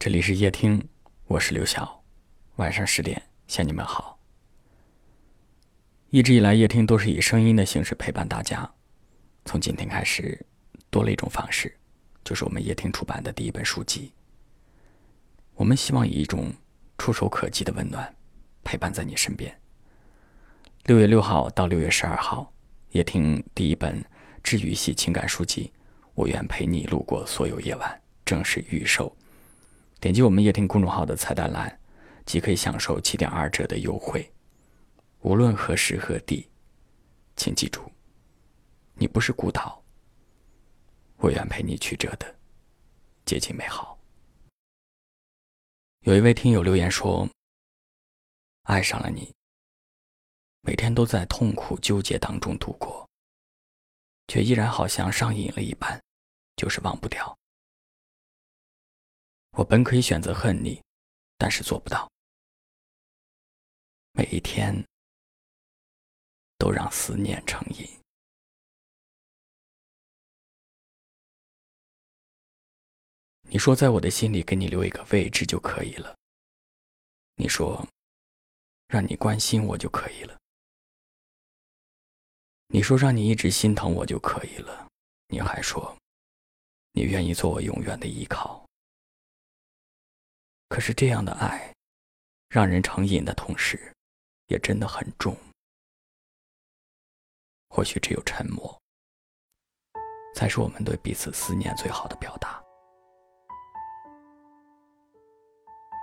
这里是夜听，我是刘晓。晚上十点向你们好。一直以来，夜听都是以声音的形式陪伴大家。从今天开始，多了一种方式，就是我们夜听出版的第一本书籍。我们希望以一种触手可及的温暖，陪伴在你身边。六月六号到六月十二号，夜听第一本治愈系情感书籍《我愿陪你路过所有夜晚》正式预售。点击我们夜听公众号的菜单栏，即可以享受七点二折的优惠。无论何时何地，请记住，你不是孤岛。我愿陪你曲折的接近美好。有一位听友留言说：“爱上了你，每天都在痛苦纠结当中度过，却依然好像上瘾了一般，就是忘不掉。”我本可以选择恨你，但是做不到。每一天都让思念成瘾。你说在我的心里给你留一个位置就可以了。你说让你关心我就可以了。你说让你一直心疼我就可以了。你还说你愿意做我永远的依靠。可是这样的爱，让人成瘾的同时，也真的很重。或许只有沉默，才是我们对彼此思念最好的表达。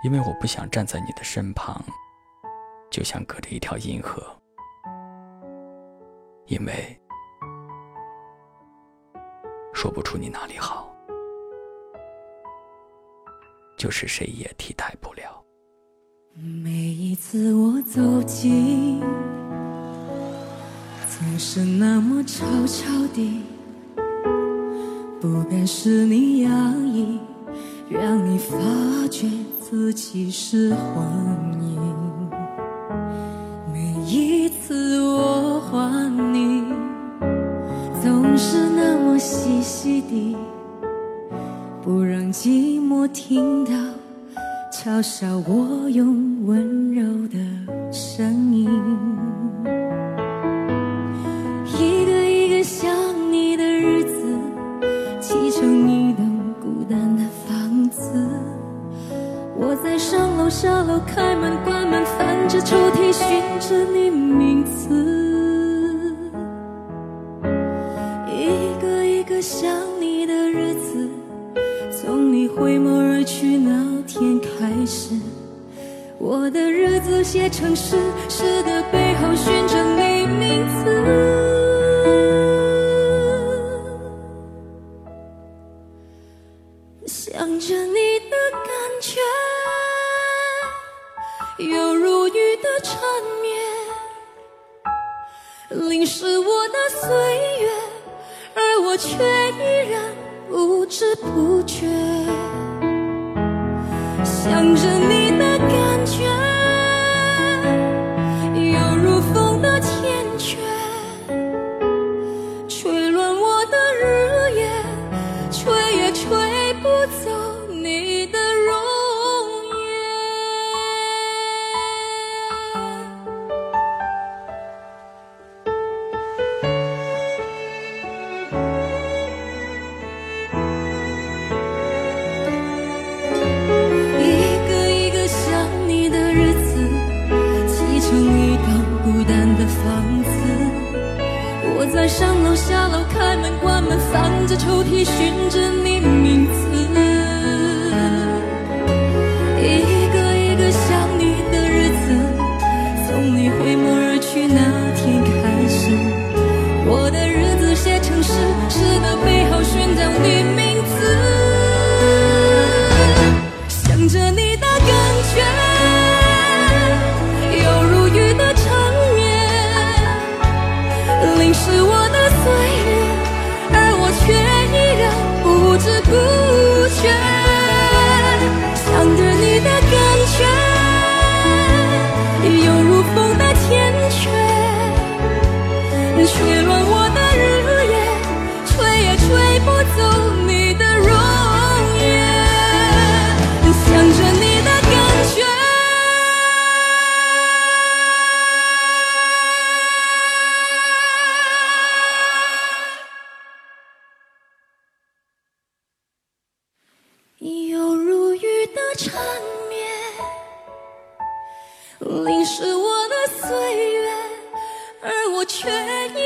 因为我不想站在你的身旁，就像隔着一条银河。因为说不出你哪里好。就是谁也替代不了。每一次我走近，总是那么悄悄地，不敢使你压抑，让你发觉自己是幻影。每一次我唤你，总是那么细细地。不让寂寞听到，嘲笑我用温柔的声音。一个一个想你的日子，砌成一栋孤单的房子。我在上楼下楼，开门关门，翻着抽屉，寻着你名字。一个一个想。回眸而去那天开始，我的日子写成诗，诗的背后寻着你名字。想着你的感觉，犹如雨的缠绵，淋湿我的岁月，而我却依然。不知不觉，想着你的感觉。上楼下楼，开门关门，翻着抽屉，寻着你名字。别乱我的日夜吹也吹不走你的容颜。想着你的感觉。你有如雨的缠绵淋湿我的岁月而我却一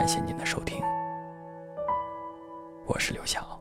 感谢您的收听，我是刘晓。